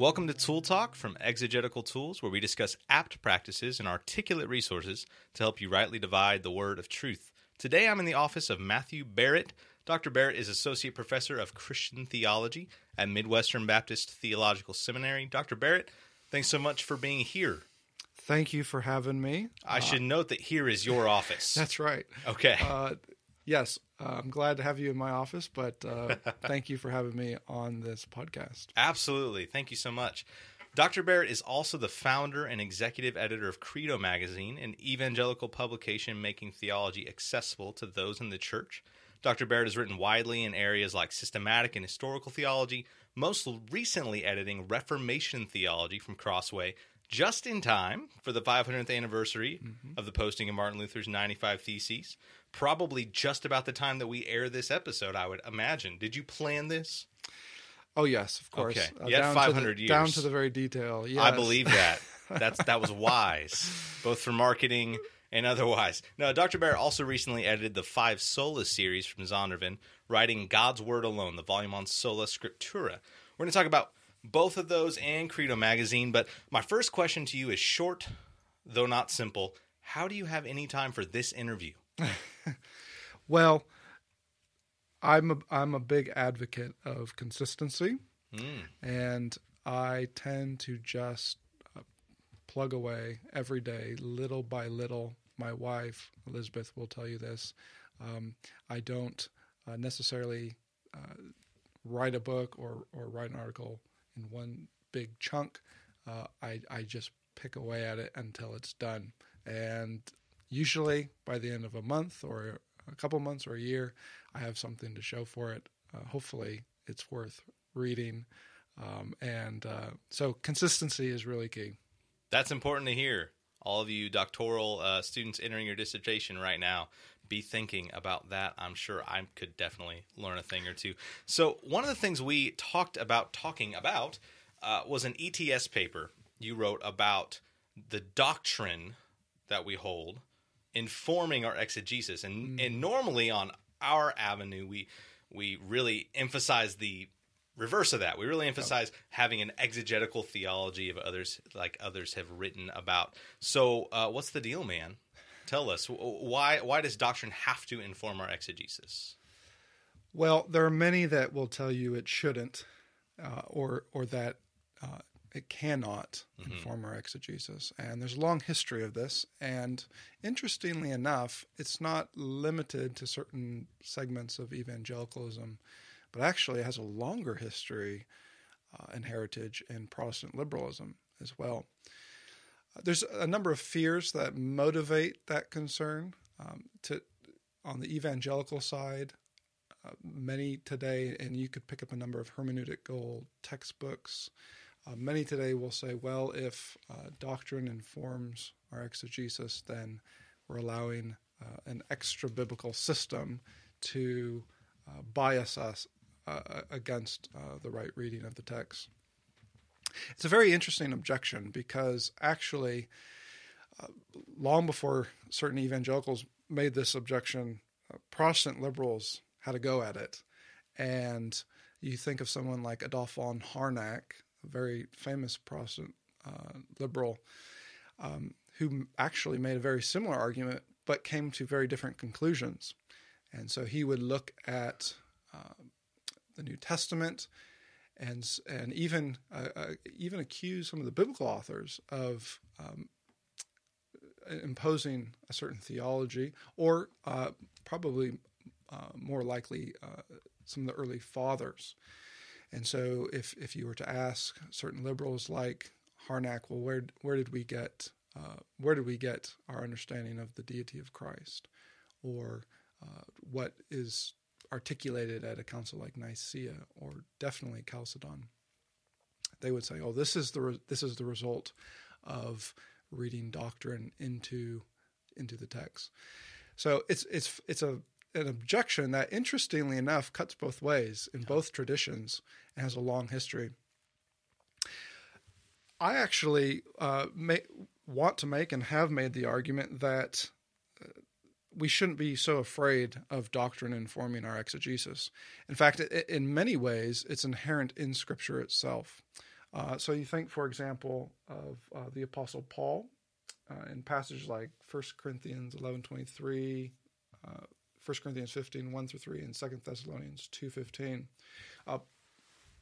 Welcome to Tool Talk from Exegetical Tools, where we discuss apt practices and articulate resources to help you rightly divide the word of truth. Today I'm in the office of Matthew Barrett. Dr. Barrett is Associate Professor of Christian Theology at Midwestern Baptist Theological Seminary. Dr. Barrett, thanks so much for being here. Thank you for having me. I uh, should note that here is your office. That's right. Okay. Uh, yes, uh, I'm glad to have you in my office, but uh, thank you for having me on this podcast. Absolutely. Thank you so much. Dr. Barrett is also the founder and executive editor of Credo Magazine, an evangelical publication making theology accessible to those in the church. Dr. Barrett has written widely in areas like systematic and historical theology, most recently editing Reformation theology from Crossway just in time for the 500th anniversary mm-hmm. of the posting of Martin Luther's 95 Theses. Probably just about the time that we air this episode, I would imagine. Did you plan this? Oh yes, of course. Okay, uh, yeah, 500 the, years down to the very detail. Yes. I believe that. That's that was wise, both for marketing and otherwise. Now, Dr. Barrett also recently edited the Five Solas series from Zondervan, writing God's Word Alone, the volume on Sola Scriptura. We're going to talk about both of those and Credo Magazine, but my first question to you is short, though not simple. How do you have any time for this interview? well, I'm a, I'm a big advocate of consistency, mm. and I tend to just uh, plug away every day, little by little, my wife Elizabeth will tell you this. Um, I don't uh, necessarily uh, write a book or or write an article in one big chunk. Uh, I I just pick away at it until it's done, and usually by the end of a month or a couple months or a year, I have something to show for it. Uh, hopefully, it's worth reading. Um, and uh, so consistency is really key. That's important to hear all of you doctoral uh, students entering your dissertation right now, be thinking about that. I'm sure I could definitely learn a thing or two. So, one of the things we talked about talking about uh, was an ETS paper you wrote about the doctrine that we hold informing our exegesis. And, mm. and normally on our avenue, we we really emphasize the reverse of that. We really emphasize having an exegetical theology of others, like others have written about. So, uh, what's the deal, man? Tell us why. Why does doctrine have to inform our exegesis? Well, there are many that will tell you it shouldn't, uh, or or that uh, it cannot mm-hmm. inform our exegesis. And there's a long history of this. And interestingly enough, it's not limited to certain segments of evangelicalism but actually has a longer history uh, and heritage in Protestant liberalism as well. Uh, there's a number of fears that motivate that concern. Um, to on the evangelical side, uh, many today, and you could pick up a number of hermeneutical textbooks. Uh, many today will say, well, if uh, doctrine informs our exegesis, then we're allowing uh, an extra biblical system to bias us uh, against uh, the right reading of the text. It's a very interesting objection because actually, uh, long before certain evangelicals made this objection, uh, Protestant liberals had a go at it. And you think of someone like Adolf von Harnack, a very famous Protestant uh, liberal, um, who actually made a very similar argument but came to very different conclusions. And so he would look at uh, the New Testament, and and even uh, uh, even accuse some of the biblical authors of um, imposing a certain theology, or uh, probably uh, more likely some of the early fathers. And so, if if you were to ask certain liberals like Harnack, well, where where did we get uh, where did we get our understanding of the deity of Christ, or what is articulated at a council like Nicaea or definitely Chalcedon, they would say, "Oh, this is the re- this is the result of reading doctrine into into the text." So it's it's it's a an objection that, interestingly enough, cuts both ways in both traditions and has a long history. I actually uh, may, want to make and have made the argument that we shouldn't be so afraid of doctrine informing our exegesis. In fact, in many ways, it's inherent in Scripture itself. Uh, so you think, for example, of uh, the Apostle Paul uh, in passages like 1 Corinthians 11 23, uh, 1 Corinthians 15 1 through 3, and 2 Thessalonians 2 15. Uh,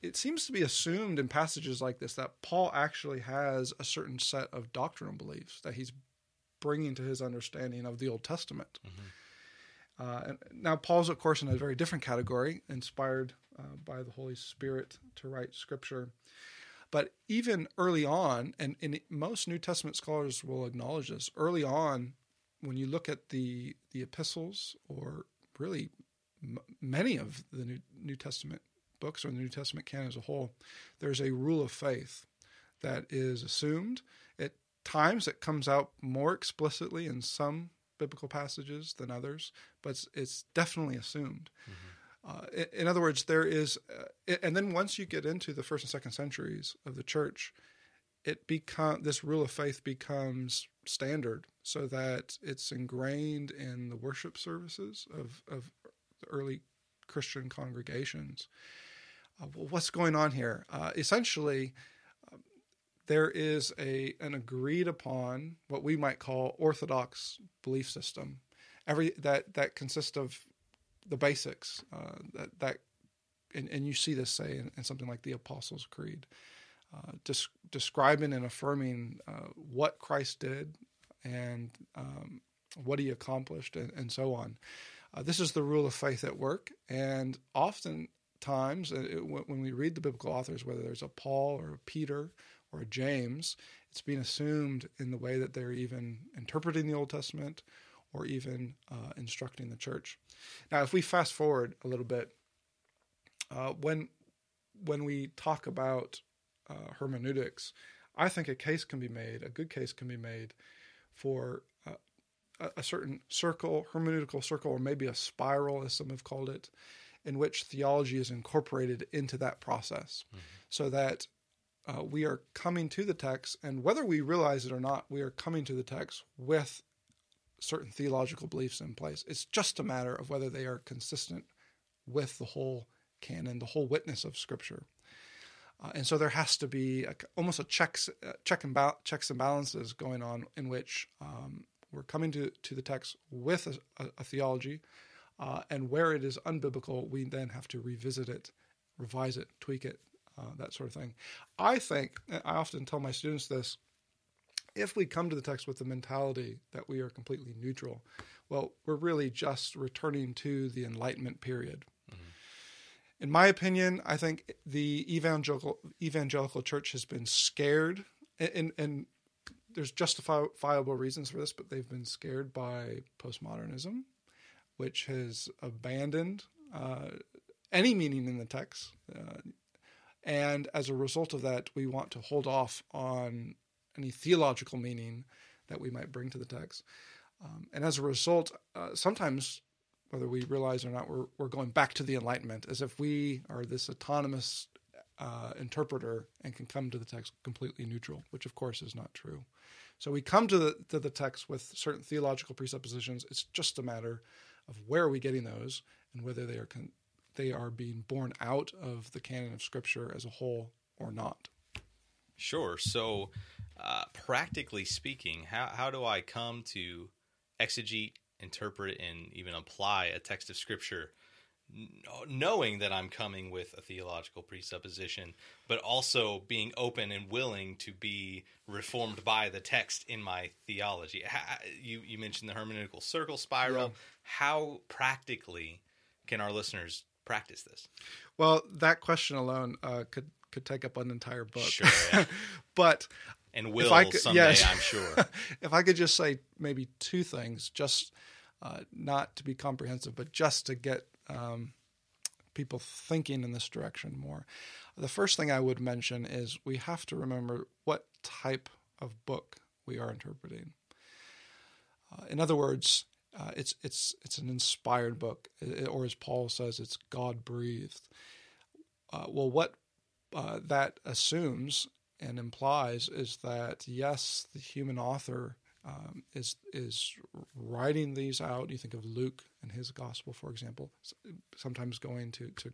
it seems to be assumed in passages like this that Paul actually has a certain set of doctrinal beliefs that he's bringing to his understanding of the Old Testament. Mm-hmm. Uh, and now, Paul's, of course, in a very different category, inspired uh, by the Holy Spirit to write Scripture. But even early on, and, and most New Testament scholars will acknowledge this, early on, when you look at the the epistles or really m- many of the New, New Testament books or the New Testament canon as a whole, there's a rule of faith that is assumed. At times, it comes out more explicitly in some biblical passages than others, but it's, it's definitely assumed. Mm-hmm. Uh, in, other words, there is, uh, and then once you get into the first and second centuries of the church, it become this rule of faith becomes standard, so that it's ingrained in the worship services of of the early Christian congregations. Uh, what's going on here? Uh, essentially, um, there is a an agreed upon what we might call orthodox belief system. Every that that consists of the basics uh, that that and, and, you see this say in, in, something like the Apostles' Creed, uh, des- describing and affirming uh, what Christ did and um, what he accomplished, and, and so on. Uh, this is the rule of faith at work, and oftentimes uh, it, when we read the biblical authors, whether there's a Paul or a Peter or a James, it's being assumed in the way that they're even interpreting the Old Testament or even uh, instructing the church. Now, if we fast forward a little bit, when when we talk about uh, hermeneutics, I think a case can be made, a good case can be made, for uh, a, a certain circle, hermeneutical circle, or maybe a spiral, as some have called it, in which theology is incorporated into that process, mm-hmm. so that uh, we are coming to the text, and whether we realize it or not, we are coming to the text with certain theological beliefs in place. It's just a matter of whether they are consistent with the whole canon, the whole witness of Scripture. Uh, and so there has to be a, almost a checks, uh, check and ba- checks and balances going on in which um, we're coming to, to the text with a, a, a theology, uh, and where it is unbiblical, we then have to revisit it, revise it, tweak it, uh, that sort of thing. I think, I often tell my students this, if we come to the text with the mentality that we are completely neutral, well, we're really just returning to the Enlightenment period. In my opinion, I think the evangelical evangelical church has been scared, and, and there's justifiable reasons for this, but they've been scared by postmodernism, which has abandoned uh, any meaning in the text. Uh, and as a result of that, we want to hold off on any theological meaning that we might bring to the text. Um, and as a result, uh, sometimes, whether we realize or not, we're, we're going back to the Enlightenment as if we are this autonomous uh, interpreter and can come to the text completely neutral, which of course is not true. So we come to the, to the text with certain theological presuppositions. It's just a matter of where are we getting those and whether they are con- they are being born out of the canon of Scripture as a whole or not. Sure. So uh, practically speaking, how, how do I come to exegete, interpret, and even apply a text of Scripture, knowing that I'm coming with a theological presupposition, but also being open and willing to be reformed by the text in my theology? You, you mentioned the hermeneutical circle spiral. Yeah. How practically can our listeners practice this? Well, that question alone uh, could could take up an entire book. Sure, yeah. but and will I could, someday, yes. I'm sure. if I could just say maybe two things, just uh, not to be comprehensive, but just to get um, people thinking in this direction more. The first thing I would mention is we have to remember what type of book we are interpreting. Uh, in other words, uh, it's it's it's an inspired book, or as Paul says, it's God breathed. Uh, well, what uh, that assumes and implies is that yes, the human author um, is is writing these out. You think of Luke and his gospel, for example, sometimes going to to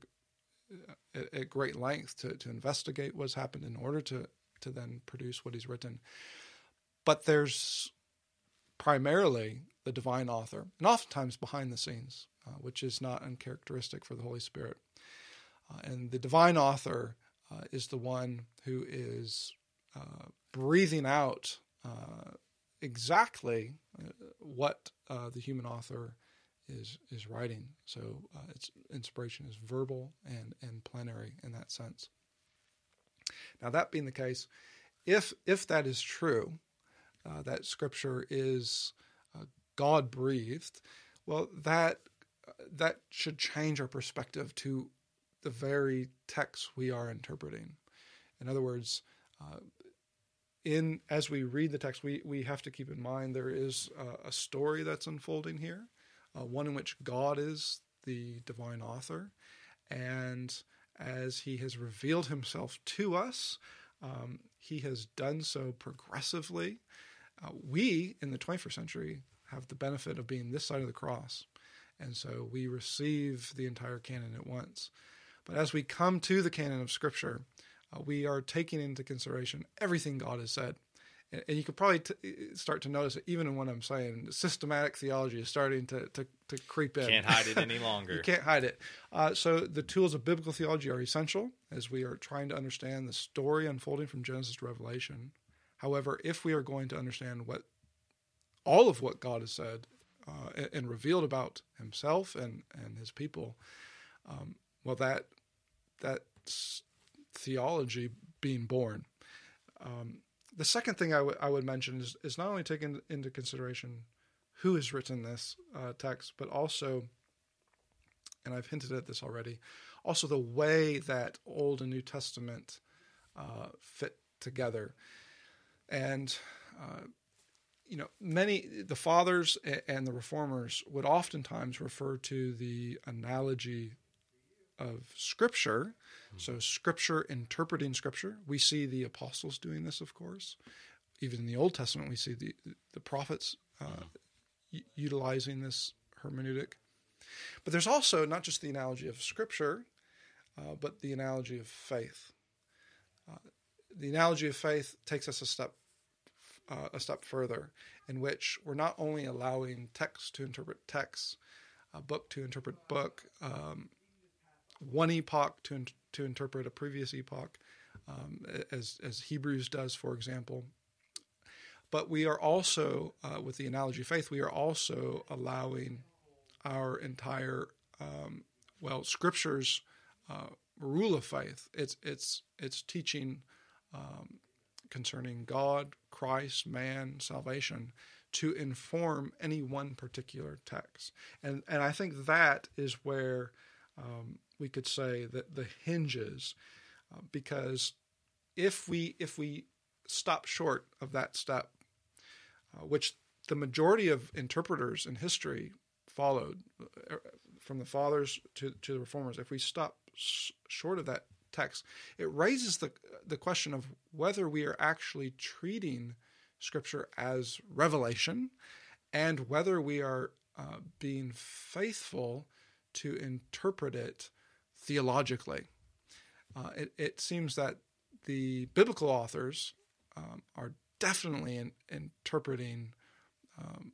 at, at great length to, to investigate what's happened in order to to then produce what he's written. But there's primarily the divine author, and oftentimes behind the scenes, uh, which is not uncharacteristic for the Holy Spirit. Uh, and the divine author uh, is the one who is uh, breathing out uh, exactly uh, what the human author is is writing. So its inspiration is verbal and and plenary in that sense. Now, that being the case, if if that is true, uh, that Scripture is uh, God breathed, well, that that should change our perspective to the very text we are interpreting. In other words, uh, in as we read the text, we we have to keep in mind there is a, story that's unfolding here, uh, one in which God is the divine author, and as He has revealed Himself to us, um, He has done so progressively. Uh, we in the 21st century have the benefit of being this side of the cross, and so we receive the entire canon at once. But as we come to the canon of Scripture, uh, we are taking into consideration everything God has said. And, and you can probably t- start to notice it even in what I'm saying. Systematic theology is starting to, to, to creep in. Can't hide it any longer. you can't hide it. Uh, so the tools of biblical theology are essential as we are trying to understand the story unfolding from Genesis to Revelation. However, if we are going to understand what all of what God has said uh, and, and, revealed about Himself and and His people, um, well, that that's theology being born. Um, the second thing I, w- I would mention is, is not only taking into consideration who has written this uh, text, but also, and I've hinted at this already, also the way that Old and New Testament uh, fit together. And, uh, you know, many, the fathers and the reformers would oftentimes refer to the analogy of Scripture. Mm-hmm. So, Scripture interpreting Scripture. We see the apostles doing this, of course. Even in the Old Testament, we see the the prophets uh, mm-hmm. utilizing this hermeneutic. But there's also not just the analogy of Scripture, uh, but the analogy of faith. Uh, the analogy of faith takes us a step uh, a step further, in which we're not only allowing text to interpret text, a book to interpret book, um, one epoch to to interpret a previous epoch, um, as as Hebrews does, for example. But we are also, uh, with the analogy of faith, we are also allowing our entire um, well scriptures uh, rule of faith. It's it's it's teaching um, concerning God, Christ, man, salvation to inform any one particular text, and and I think that is where um, we could say that the hinges, uh, because if we if we stop short of that step, uh, which the majority of interpreters in history followed, uh, from the fathers to to the reformers, if we stop s- short of that text, it raises the the question of whether we are actually treating Scripture as revelation, and whether we are uh, being faithful to interpret it theologically. Uh, it, it, seems that the biblical authors um, are definitely in, interpreting um,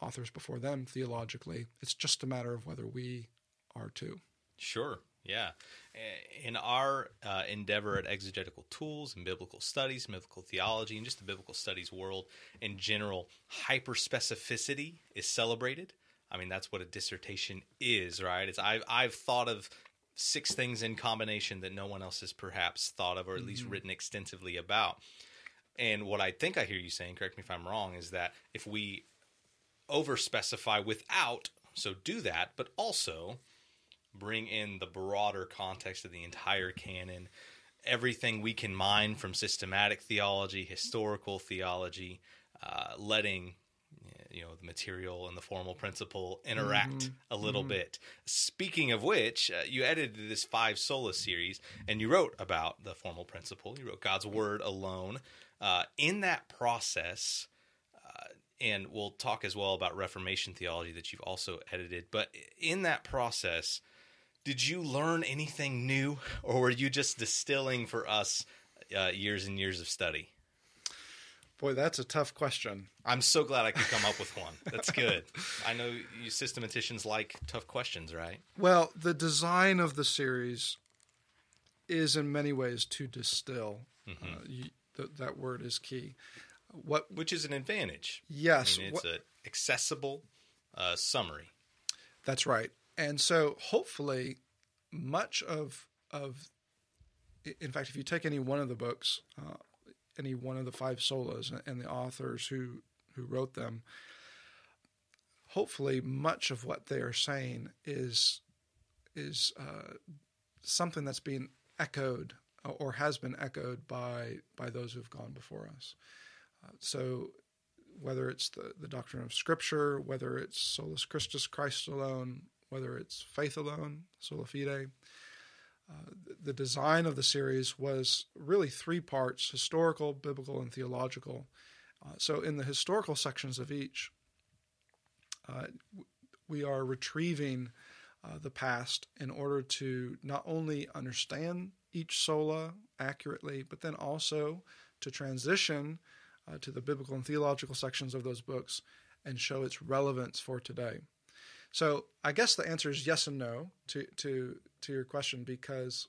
authors before them theologically. It's just a matter of whether we are too. Sure. Yeah. In our uh, endeavor at exegetical tools and biblical studies, biblical theology, and just the biblical studies world in general, hyperspecificity is celebrated. I mean, that's what a dissertation is, right? It's I've I've thought of six things in combination that no one else has perhaps thought of or at least mm-hmm. written extensively about. And what I think I hear you saying, correct me if I'm wrong, is that if we over specify without, so do that, but also bring in the broader context of the entire canon, everything we can mine from systematic theology, historical theology, uh, letting you know the material and the formal principle interact mm-hmm. a little mm-hmm. bit. Speaking of which, uh, you edited this five sola series and you wrote about the formal principle. You wrote God's word alone. Uh, in that process, uh, and we'll talk as well about Reformation theology that you've also edited. But in that process, Did you learn anything new, or were you just distilling for us uh, years and years of study? Boy, that's a tough question. I'm so glad I could come up with one. That's good. I know you systematicians like tough questions, right? Well, the design of the series is in many ways to distill. Mm-hmm. Uh, you, th- that word is key. What? Which is an advantage. Yes, I mean, it's an accessible uh, summary. That's right. And so hopefully much of of in fact if you take any one of the books uh, any one of the five solas and the authors who who wrote them hopefully much of what they are saying is is uh, something that's being echoed or has been echoed by by those who've gone before us uh, so whether it's the, the doctrine of Scripture, whether it's solus Christus, Christ alone, whether it's faith alone, sola fide. The, the design of the series was really three parts historical, biblical, and theological. Uh, so, in the historical sections of each, uh, we are retrieving uh, the past in order to not only understand each sola accurately, but then also to transition uh, to the biblical and theological sections of those books and show its relevance for today. So I guess the answer is yes and no to to to your question because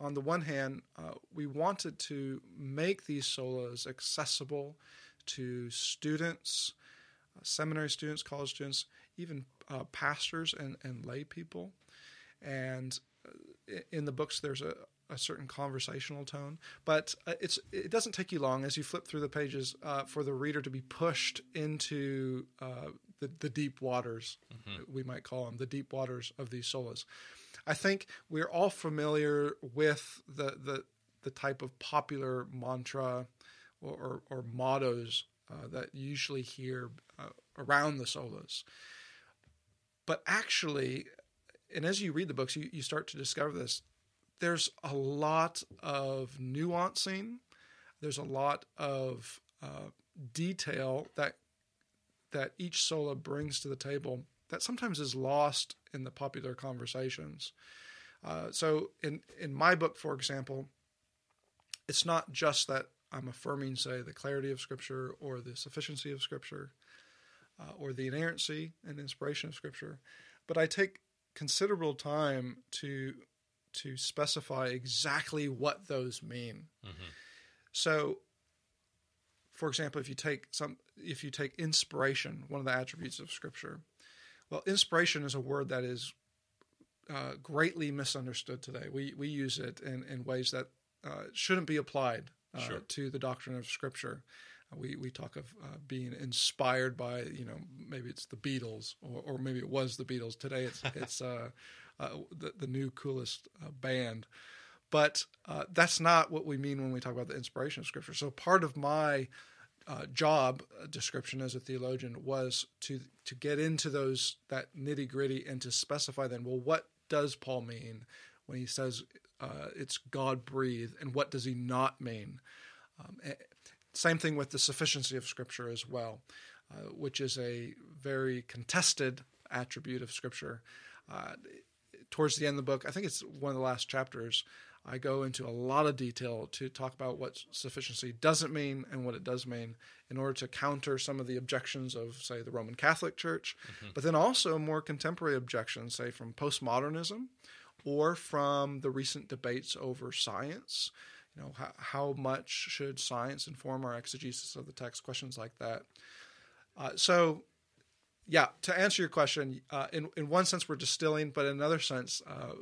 on the one hand uh, we wanted to make these solas accessible to students, uh, seminary students, college students, even uh, pastors and and lay people, and uh, in the books there's a a certain conversational tone, but uh, it's it doesn't take you long as you flip through the pages uh, for the reader to be pushed into the the deep waters, we might call them the deep waters of these solas. I think we're all familiar with the the the type of popular mantra or or, or mottos uh, that you usually hear uh, around the solas, but actually. And as you read the books, you, you start to discover this there's a lot of nuancing. There's a lot of uh, detail that that each sola brings to the table that sometimes is lost in the popular conversations. Uh, so in in my book, for example, it's not just that I'm affirming, say, the clarity of Scripture or the sufficiency of Scripture uh, or the inerrancy and inspiration of Scripture, but I take considerable time to to specify exactly what those mean. So, for example, if you take some, if you take inspiration, one of the attributes of Scripture, well, inspiration is a word that is uh, greatly misunderstood today. We we use it in, in ways that uh, shouldn't be applied uh, Sure. to the doctrine of Scripture. We we talk of uh, being inspired by you know maybe it's the Beatles or, or maybe it was the Beatles. Today it's it's uh, uh, the the new coolest uh, band, but uh, that's not what we mean when we talk about the inspiration of Scripture. So part of my uh, job uh, description as a theologian was to to get into those that nitty gritty and to specify then well what does Paul mean when he says uh, it's God breathed and what does he not mean um, eh, same thing with the sufficiency of Scripture as well, uh, which is a very contested attribute of Scripture. Uh, towards the end of the book, I think it's one of the last chapters, I go into a lot of detail to talk about what sufficiency doesn't mean and what it does mean in order to counter some of the objections of, say, the Roman Catholic Church, but then also more contemporary objections, say, from postmodernism or from the recent debates over science. You know, how, how much should science inform our exegesis of the text? Questions like that. Uh, so, yeah, to answer your question, uh, in in one sense we're distilling, but in another sense, uh,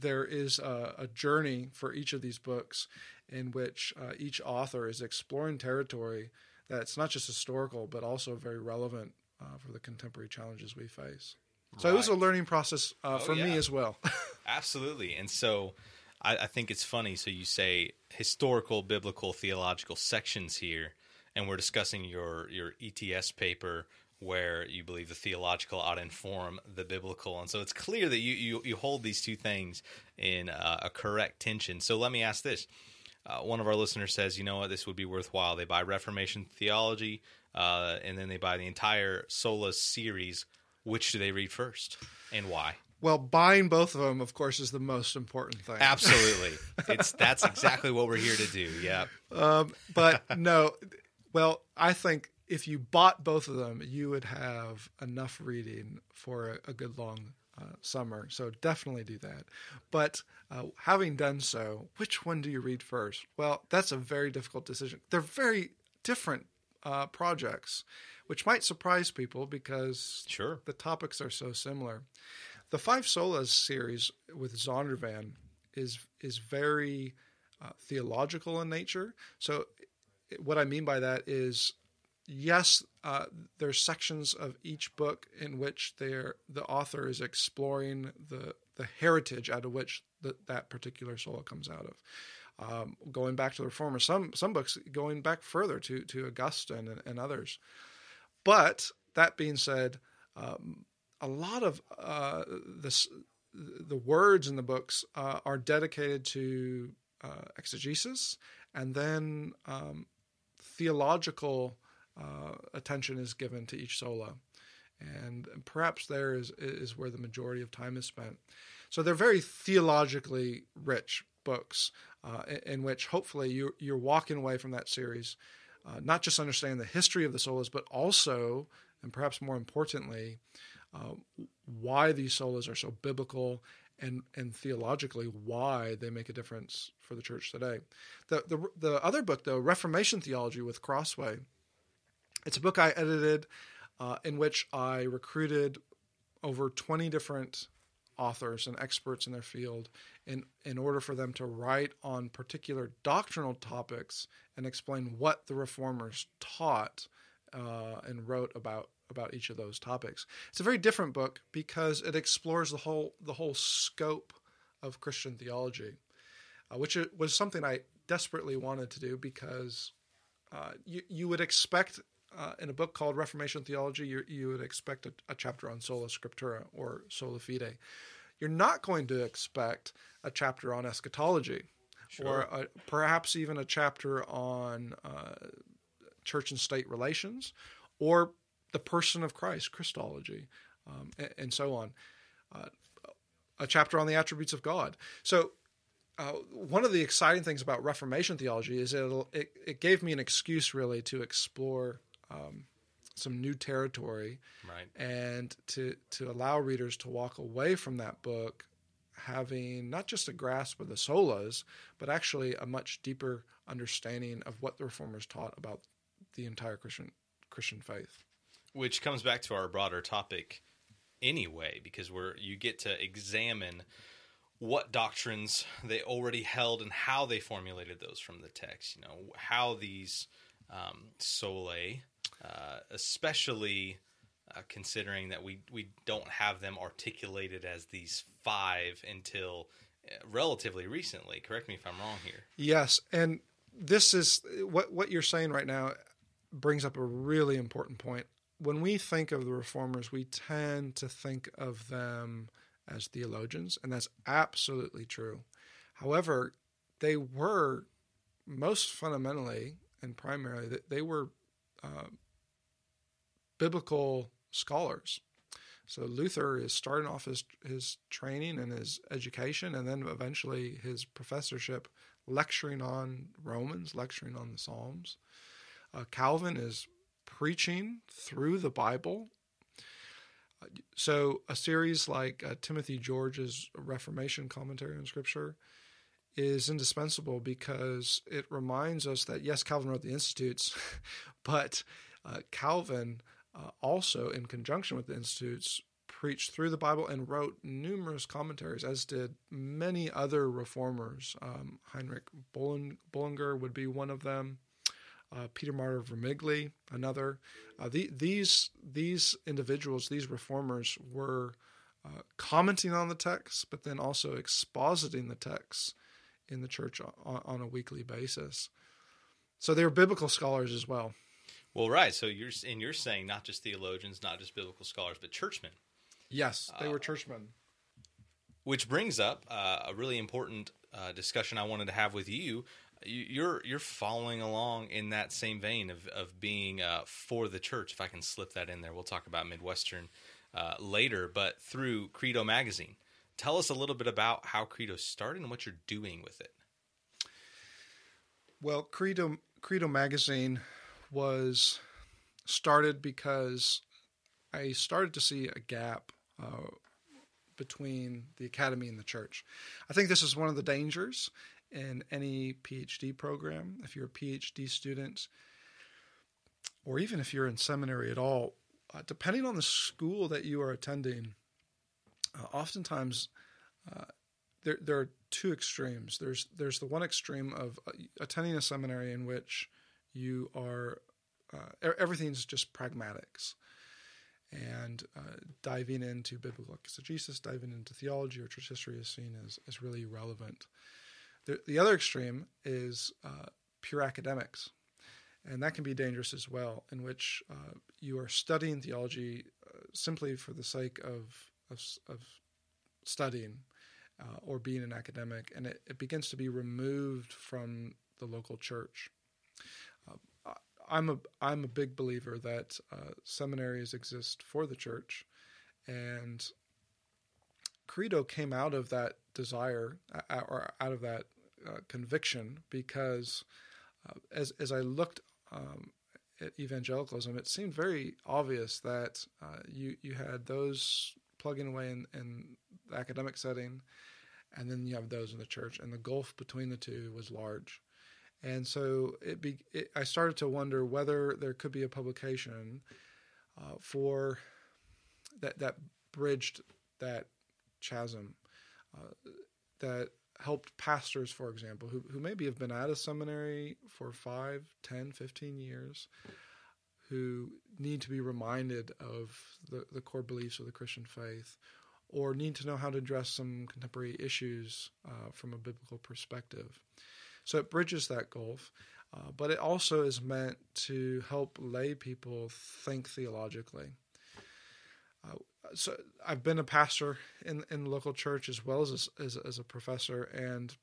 there is a, a journey for each of these books in which uh, each author is exploring territory that's not just historical but also very relevant uh, for the contemporary challenges we face. So it was a learning process uh, for me as well. Absolutely. And so I, I think it's funny. So you say historical, biblical, theological sections here, and we're discussing your, your ETS paper where you believe the theological ought to inform the biblical. And so it's clear that you, you, you hold these two things in uh, a correct tension. So let me ask this. Uh, one of our listeners says, you know what, this would be worthwhile. They buy Reformation theology, uh, and then they buy the entire Sola series. Which do they read first, and why? Well, buying both of them, of course, is the most important thing. Absolutely, it's that's exactly what we're here to do. Yeah. Um, but no, well, I think if you bought both of them, you would have enough reading for a, a good long uh, summer. So definitely do that. But uh, having done so, which one do you read first? Well, that's a very difficult decision. They're very different uh, projects, which might surprise people because Sure. the topics are so similar. The Five Solas series with Zondervan is is very uh, theological in nature. So, what I mean by that is, yes, uh, there's sections of each book in which the author is exploring the the heritage out of which the, that particular sola comes out of. Um, going back to the Reformers, some some books going back further to to Augustine and, and others. But that being said, um, a lot of uh, the words in the books uh, are dedicated to uh, exegesis, and then um, theological uh, attention is given to each sola, and perhaps there is is where the majority of time is spent. So they're very theologically rich books, uh, in, which hopefully you you're walking away from that series, uh, not just understanding the history of the solas, but also, and perhaps more importantly, uh, why these solas are so biblical and and theologically why they make a difference for the church today. The the the other book though, Reformation Theology with Crossway, it's a book I edited uh, in which I recruited over 20 different authors and experts in their field in in order for them to write on particular doctrinal topics and explain what the reformers taught uh, and wrote about about each of those topics. It's a very different book because it explores the whole the whole scope of Christian theology, uh, which was something I desperately wanted to do because uh, you you would expect uh, in a book called Reformation Theology you you would expect a, a chapter on sola scriptura or sola fide. You're not going to expect a chapter on eschatology, or a, perhaps even a chapter on uh, church and state relations, or the person of Christ, Christology, um, and, and so on. Uh, a chapter on the attributes of God. So, uh, one of the exciting things about Reformation theology is it it gave me an excuse really to explore um, some new territory Right. and to to allow readers to walk away from that book having not just a grasp of the solas, but actually a much deeper understanding of what the reformers taught about the entire Christian Christian faith. which comes back to our broader topic anyway because we're you get to examine what doctrines they already held and how they formulated those from the text you know how these um, solae uh, especially uh, considering that we we don't have them articulated as these five until uh, relatively recently correct me if i'm wrong here Yes, and this is what what you're saying right now brings up a really important point. When we think of the reformers, we tend to think of them as theologians, and that's absolutely true. However, they were most fundamentally and primarily they were biblical scholars. So Luther is starting off his his training and his education, and then eventually his professorship, lecturing on Romans, lecturing on the Psalms. Uh, Calvin is preaching through the Bible. So a series like uh, Timothy George's Reformation commentary on Scripture is indispensable because it reminds us that yes, Calvin wrote the Institutes, but uh, Calvin uh, also, in conjunction with the Institutes, preached through the Bible and wrote numerous commentaries, as did many other reformers. Um, Heinrich Bulling- Bullinger would be one of them. Uh, Peter Martyr Vermigli, another. Uh, the, these these individuals, these reformers, were uh, commenting on the text, but then also expositing the text in the church on, on a weekly basis. So they were biblical scholars as well. well right so you're and you're saying not just theologians not just biblical scholars but churchmen Yes, they were churchmen. Which brings up uh, a really important uh, discussion I wanted to have with you. You- You're you're following along in that same vein of of being uh, for the church. If I can slip that in there, we'll talk about Midwestern uh, later. But through Credo magazine, tell us a little bit about how Credo started and what you're doing with it. Well, Credo Credo magazine was started because I started to see a gap uh, between the academy and the church. I think this is one of the dangers in any PhD program. If you're a PhD student, or even if you're in seminary at all, uh, depending on the school that you are attending, uh, oftentimes uh, there there are two extremes. There's there's the one extreme of uh, attending a seminary in which you are uh, everything's just pragmatics, and uh, diving into biblical exegesis, diving into theology or church history is seen as as really relevant. The the other extreme is pure academics, and that can be dangerous as well, in which uh, you are studying theology uh, simply for the sake of of, of studying uh, or being an academic, and it, it begins to be removed from the local church. Uh, I'm a I'm a big believer that uh, seminaries exist for the church, and Credo came out of that desire or out of that uh, conviction because uh, as as I looked um, at evangelicalism, it seemed very obvious that you you had those plugging away in, in the academic setting, and then you have those in the church, and the gulf between the two was large. And so it, be, it I started to wonder whether there could be a publication uh, for that that bridged that chasm uh, that helped pastors, for example, who, who maybe have been at a seminary for 5, 10, 15 years, who need to be reminded of the, the core beliefs of the Christian faith, or need to know how to address some contemporary issues uh, from a biblical perspective. So it bridges that gulf, uh, but it also is meant to help lay people think theologically. Uh, so I've been a pastor in in local church as well as as, as a professor, and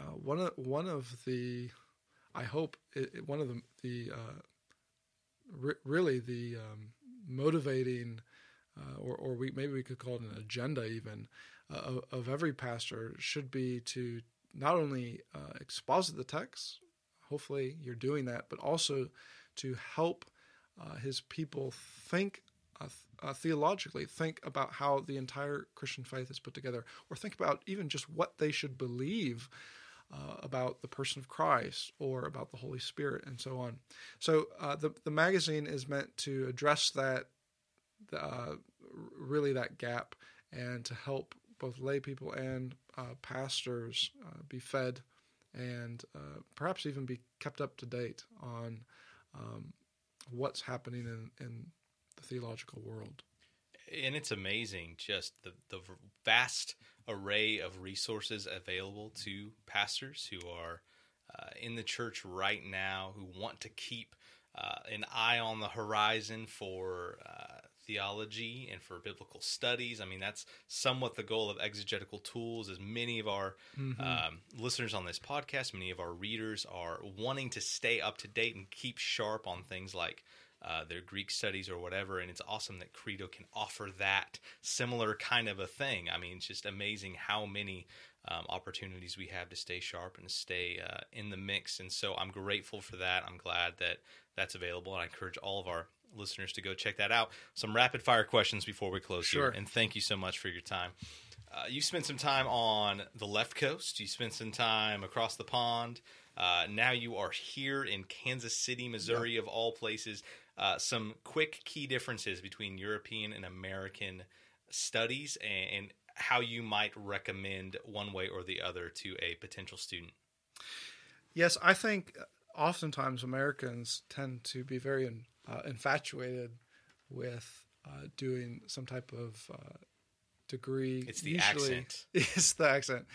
uh, one of one of the, I hope it- one of the the uh, re- really the um, motivating, uh, or or we maybe we could call it an agenda even uh, of, of every pastor should be to not only uh, exposit the text, hopefully you're doing that, but also to help uh, his people think uh, uh, theologically, think about how the entire Christian faith is put together, or think about even just what they should believe uh, about the person of Christ or about the Holy Spirit and so on. So uh, the the magazine is meant to address that, uh, really that gap, and to help both lay people and uh, pastors uh, be fed and uh, perhaps even be kept up to date on um, what's happening in, in the theological world. And it's amazing just the the vast array of resources available to pastors who are uh, in the church right now who want to keep uh, an eye on the horizon for uh, theology and for biblical studies. I mean, that's somewhat the goal of exegetical tools. As many of our um, listeners on this podcast, many of our readers are wanting to stay up to date and keep sharp on things like uh, their Greek studies or whatever. And it's awesome that Credo can offer that similar kind of a thing. I mean, it's just amazing how many um, opportunities we have to stay sharp and to stay uh, in the mix. And so I'm grateful for that. I'm glad that that's available. And I encourage all of our listeners to go check that out. Some rapid fire questions before we close Sure. here. And thank you so much for your time. Uh, you spent some time on the left coast. You spent some time across the pond. Uh, now you are here in Kansas City, Missouri, of all places. Uh, some quick key differences between European and American studies, and, and how you might recommend one way or the other to a potential student. Yes, I think oftentimes Americans tend to be very in, uh, infatuated with uh, doing some type of uh, degree. It's the usually, accent. It's the accent.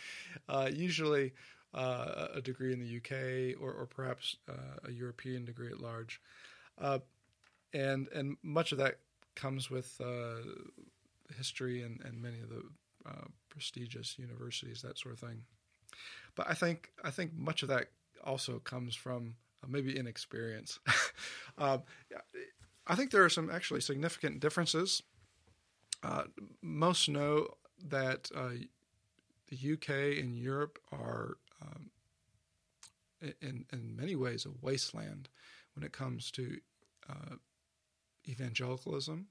Uh, usually, uh, a degree in the UK or, or perhaps uh, a European degree at large, uh, and and much of that comes with uh, history and, and many of the uh, prestigious universities, that sort of thing. but I think I think much of that also comes from uh, maybe inexperience. um, I think there are some actually significant differences. Uh, most know that uh, the UK and Europe are, um, in in many ways, a wasteland when it comes to uh, evangelicalism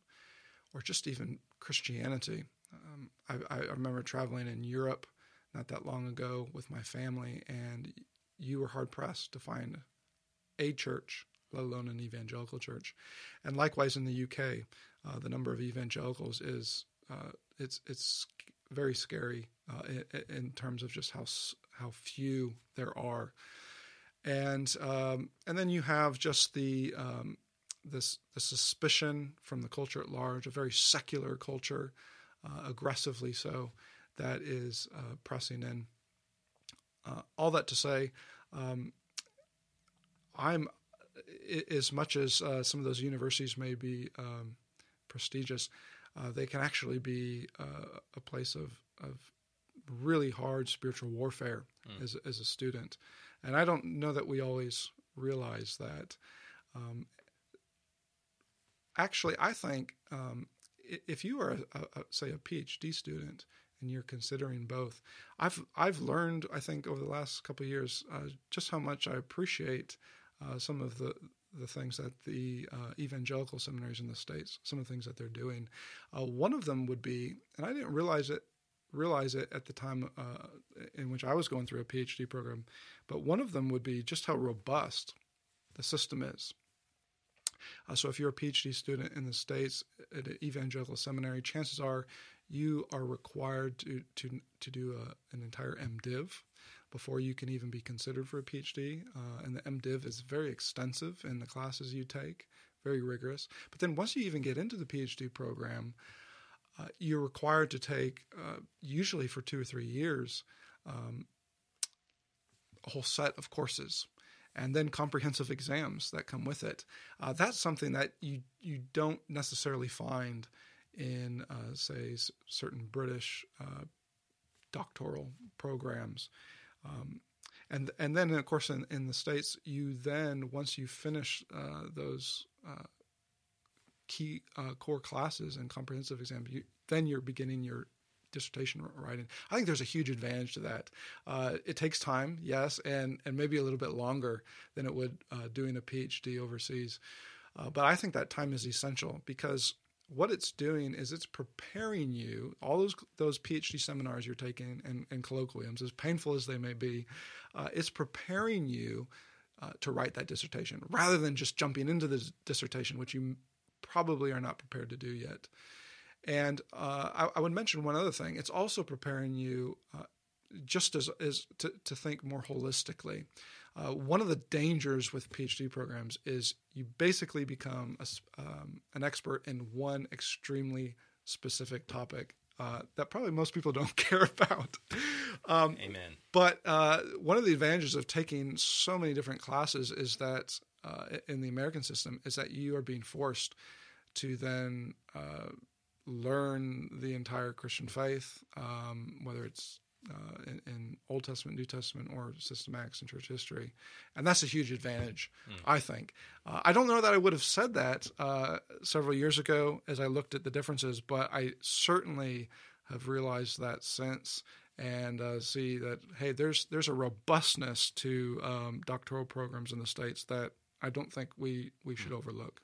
or just even Christianity. Um, I, I, remember traveling in Europe not that long ago with my family, and you were hard pressed to find a church, let alone an evangelical church. And likewise in the UK, uh, the number of evangelicals is uh, it's it's very scary uh, in, in, terms of just how how few there are. And um, and then you have just the um, this the suspicion from the culture at large, a very secular culture, uh, aggressively so, that is uh, pressing in. Uh, all that to say, um, I'm as much as uh, some of those universities may be um, prestigious, uh, they can actually be uh, a place of of really hard spiritual warfare mm. as as a student, and I don't know that we always realize that. Um, actually, I think um, if you are, a, a, say, a PhD student and you're considering both, I've I've learned, I think, over the last couple of years, uh, just how much I appreciate uh, some of the the things that the uh, evangelical seminaries in the states, some of the things that they're doing. Uh, one of them would be, and I didn't realize it realize it at the time uh, in which I was going through a PhD program, but one of them would be just how robust the system is. Uh, so if you're a PhD student in the States at an evangelical seminary, chances are you are required to to to do a, an entire MDiv before you can even be considered for a PhD. Uh, and the MDiv is very extensive in the classes you take, very rigorous. But then once you even get into the PhD program, uh, you're required to take, uh, usually for two or three years, um, a whole set of courses and then comprehensive exams that come with it. Uh, that's something that you you don't necessarily find in, uh, say, s- certain British uh, doctoral programs. Um, and and then of course in, in the states you then once you finish uh, those uh, key uh, core classes and comprehensive exams, you, then you're beginning your dissertation writing. I think there's a huge advantage to that. Uh, it takes time, yes, and and maybe a little bit longer than it would uh, doing a PhD overseas. Uh, but I think that time is essential because what it's doing is it's preparing you. All those those PhD seminars you're taking and, and colloquiums, as painful as they may be, uh, it's preparing you. Uh, to write that dissertation rather than just jumping into the dissertation, which you probably are not prepared to do yet. And uh, I, I, would mention one other thing. It's also preparing you uh, just as, as to, to think more holistically. Uh, one of the dangers with PhD programs is you basically become a, um, an expert in one extremely specific topic uh, that probably most people don't care about. Um, Amen. But uh, one of the advantages of taking so many different classes is that uh, in the American system is that you are being forced to then uh, learn the entire Christian faith, um, whether it's uh, in, in, Old Testament, New Testament, or systematics and church history, and that's a huge advantage, mm. I think. Uh, I don't know that I would have said that uh, several years ago as I looked at the differences, but I certainly have realized that since and uh, see that hey, there's there's a robustness to um, doctoral programs in the states that I don't think we we should mm. overlook.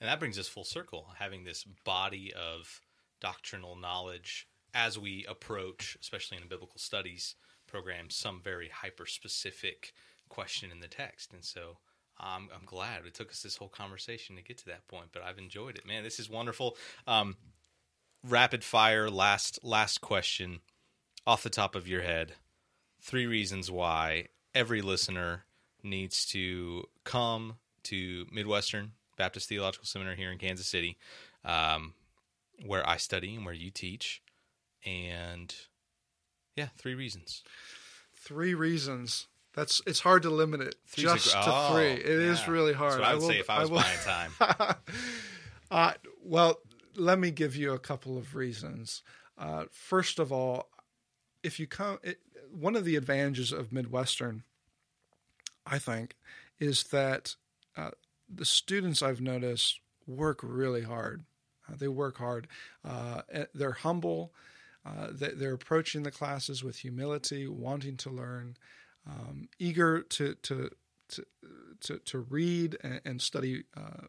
And that brings us full circle, having this body of doctrinal knowledge as we approach, especially in a biblical studies program, some very hyper specific question in the text. And so I'm glad it took us this whole conversation to get to that point, but I've enjoyed it. Man, this is wonderful. Um, rapid fire, last last question off the top of your head. Three reasons why every listener needs to come to Midwestern Baptist Theological Seminary here in Kansas City, um, where I study and where you teach. And yeah, three reasons. Three reasons. That's it's hard to limit it Three's just to oh, three. It yeah. is really hard. That's what I would I will, say if I was I buying time. uh, well, let me give you a couple of reasons. Uh, first of all, if you come, it, one of the advantages of Midwestern, I think, is that the students I've noticed work really hard. Uh, they work hard. Uh, they're humble. Uh, they're approaching the classes with humility, wanting to learn, um, eager to to to to, to read and, and study uh,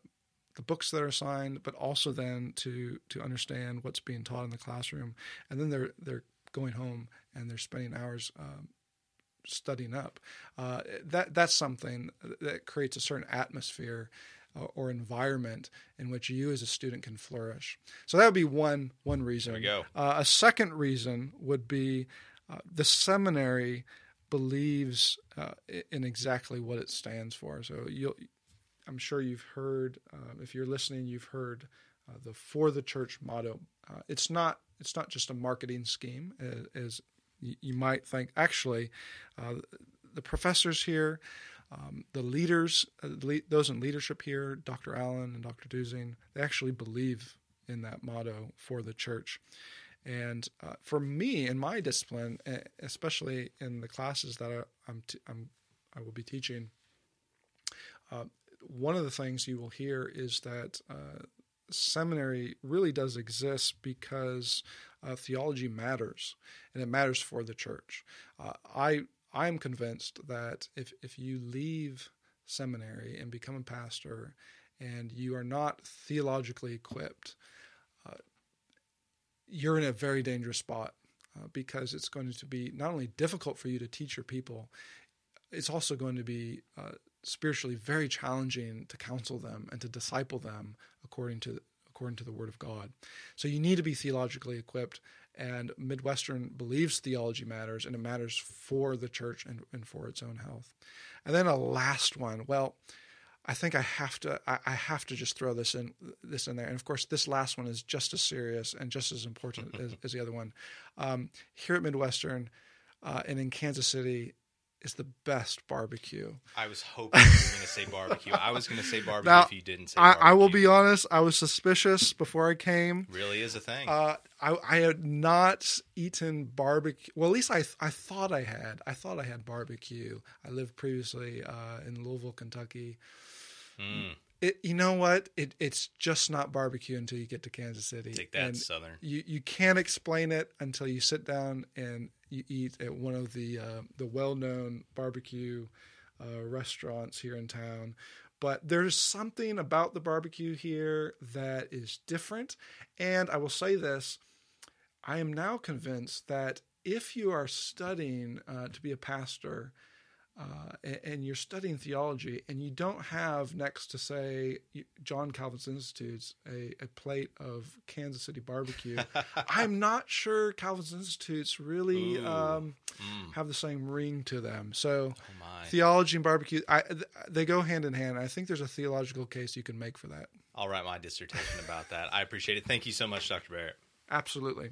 the books that are assigned, but also then to to understand what's being taught in the classroom. And then they're they're going home and they're spending hours um, studying up. Uh, that that's something that creates a certain atmosphere uh, or environment in which you as a student can flourish. So that would be one one reason. There we go. Uh, a second reason would be uh, the seminary believes uh, in exactly what it stands for. So you I'm sure you've heard, uh, if you're listening, you've heard uh, the For the Church motto. it's not it's not just a marketing scheme as, as you might think. Actually, the professors here um, the leaders, uh, those in leadership here, Dr. Allen and Dr. Duesing, they actually believe in that motto for the church. And uh, for me in my discipline, especially in the classes that I, am t- I will be teaching, uh, one of the things you will hear is that uh, seminary really does exist because uh, theology matters, and it matters for the church. Uh, I I'm convinced that if if you leave seminary and become a pastor and you are not theologically equipped, uh, you're in a very dangerous spot uh, because it's going to be not only difficult for you to teach your people, it's also going to be uh, spiritually very challenging to counsel them and to disciple them according to according to the Word of God. So you need to be theologically equipped, and Midwestern believes theology matters and it matters for the church and, and for its own health. And then a last one. Well, I think I have to I, I, have to just throw this in this in there. And of course, this last one is just as serious and just as important as, as, the other one. Um, here at Midwestern uh, and in Kansas City, is the best barbecue. I was hoping you were going to say barbecue. I was going to say barbecue now, if you didn't say I, I, will be honest. I was suspicious before I came. Really is a thing. Uh, I, I had not eaten barbecue. Well, at least I I thought I had. I thought I had barbecue. I lived previously uh, in Louisville, Kentucky. Mm. It, you know what? It, it's just not barbecue until you get to Kansas City. Take that, and Southern. You you can't explain it until you sit down and you eat at one of the uh, the well known barbecue uh, restaurants here in town. But there's something about the barbecue here that is different. And I will say this: I am now convinced that if you are studying uh, to be a pastor uh, and, and, you're studying theology and you don't have next to say John Calvin's Institutes a, a plate of Kansas City barbecue, I'm not sure Calvin's Institutes really um, mm. have the same ring to them. So oh theology and barbecue, I, they go hand in hand. I think there's a theological case you can make for that. I'll write my dissertation about that. I appreciate it. Thank you so much, Dr. Barrett. Absolutely.